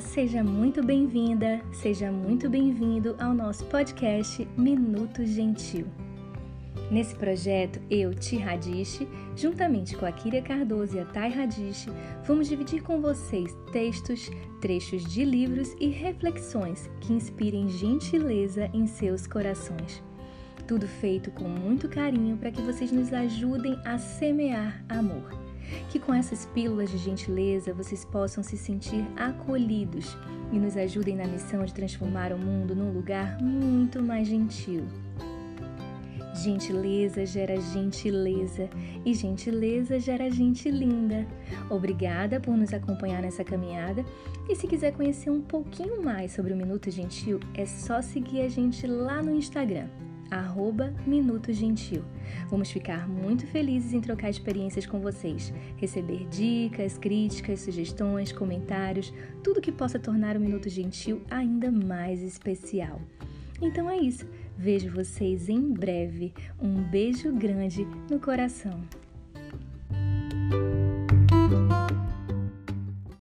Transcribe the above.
Seja muito bem-vinda, seja muito bem-vindo ao nosso podcast Minuto Gentil. Nesse projeto, eu, Ti Radish, juntamente com a Kíria Cardoso e a Thay Radish, vamos dividir com vocês textos, trechos de livros e reflexões que inspirem gentileza em seus corações. Tudo feito com muito carinho para que vocês nos ajudem a semear amor. Que com essas pílulas de gentileza vocês possam se sentir acolhidos e nos ajudem na missão de transformar o mundo num lugar muito mais gentil. Gentileza gera gentileza e gentileza gera gente linda. Obrigada por nos acompanhar nessa caminhada e se quiser conhecer um pouquinho mais sobre o Minuto Gentil, é só seguir a gente lá no Instagram arroba Minuto Gentil. Vamos ficar muito felizes em trocar experiências com vocês, receber dicas, críticas, sugestões, comentários, tudo que possa tornar o Minuto Gentil ainda mais especial. Então é isso. Vejo vocês em breve. Um beijo grande no coração.